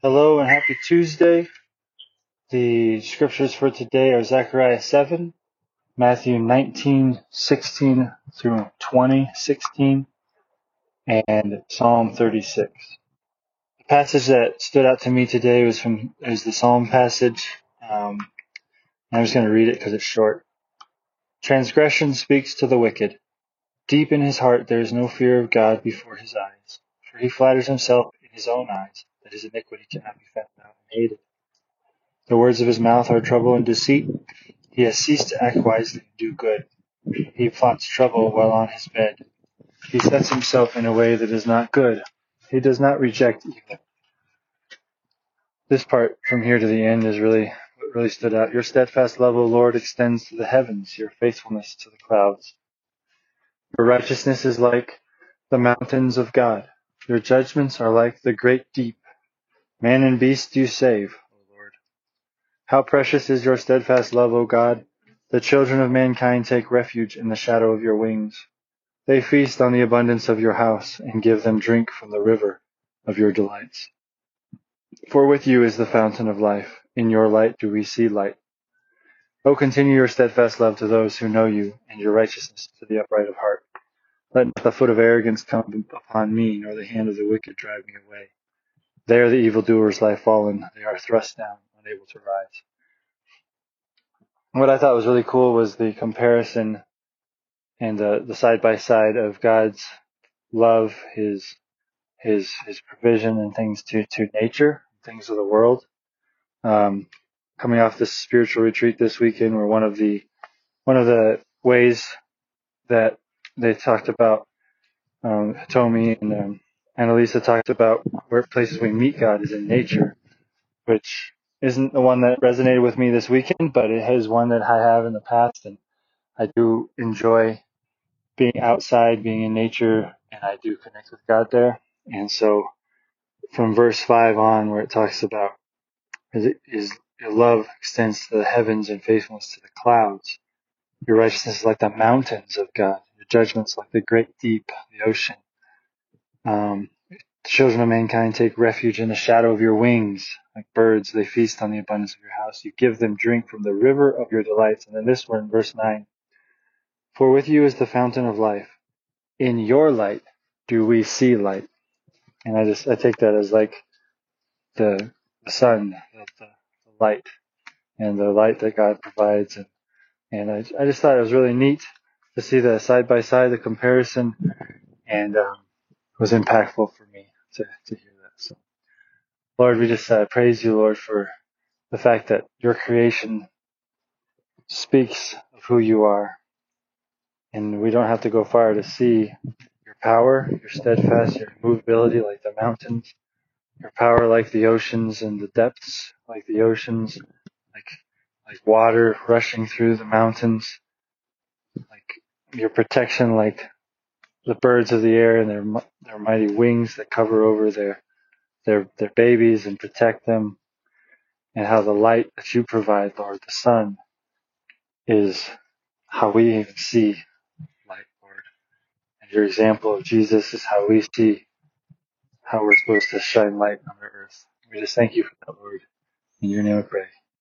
Hello and happy Tuesday. The scriptures for today are Zechariah 7, Matthew 19, 16 through 20, 16, and Psalm 36. The passage that stood out to me today was from is the Psalm passage. Um, I'm just going to read it because it's short. Transgression speaks to the wicked. Deep in his heart there is no fear of God before his eyes, for he flatters himself in his own eyes his iniquity cannot be found out and hated. The words of his mouth are trouble and deceit. He has ceased to act wisely and do good. He plots trouble while on his bed. He sets himself in a way that is not good. He does not reject evil. This part from here to the end is really what really stood out. Your steadfast love, O Lord, extends to the heavens, your faithfulness to the clouds. Your righteousness is like the mountains of God. Your judgments are like the great deep. Man and beast you save, O Lord. How precious is your steadfast love, O God! The children of mankind take refuge in the shadow of your wings. They feast on the abundance of your house and give them drink from the river of your delights. For with you is the fountain of life. In your light do we see light. O continue your steadfast love to those who know you and your righteousness to the upright of heart. Let not the foot of arrogance come upon me, nor the hand of the wicked drive me away. There the evildoers lie fallen. They are thrust down, unable to rise. What I thought was really cool was the comparison and the, the side by side of God's love, his, his, his provision and things to, to nature, things of the world. Um, coming off this spiritual retreat this weekend where one of the, one of the ways that they talked about, um, Tomi and, um, Annalisa talked about where places we meet God is in nature, which isn't the one that resonated with me this weekend, but it is one that I have in the past, and I do enjoy being outside, being in nature, and I do connect with God there. And so, from verse five on, where it talks about his your love extends to the heavens and faithfulness to the clouds. Your righteousness is like the mountains of God. Your judgments like the great deep, the ocean. Um, the children of mankind take refuge in the shadow of your wings. Like birds, they feast on the abundance of your house. You give them drink from the river of your delights. And then this one, verse 9. For with you is the fountain of life. In your light do we see light. And I just, I take that as like the, the sun, the, the light, and the light that God provides. And, and I, I just thought it was really neat to see the side by side, the comparison, and um, was impactful for me to, to hear that. So, Lord, we just uh, praise you, Lord, for the fact that your creation speaks of who you are. And we don't have to go far to see your power, your steadfast, your immovability like the mountains, your power like the oceans and the depths like the oceans, like, like water rushing through the mountains, like your protection like the birds of the air and their their mighty wings that cover over their their their babies and protect them, and how the light that you provide, Lord, the sun, is how we even see light, Lord. And your example of Jesus is how we see how we're supposed to shine light on the earth. We just thank you for that, Lord. In your name we pray.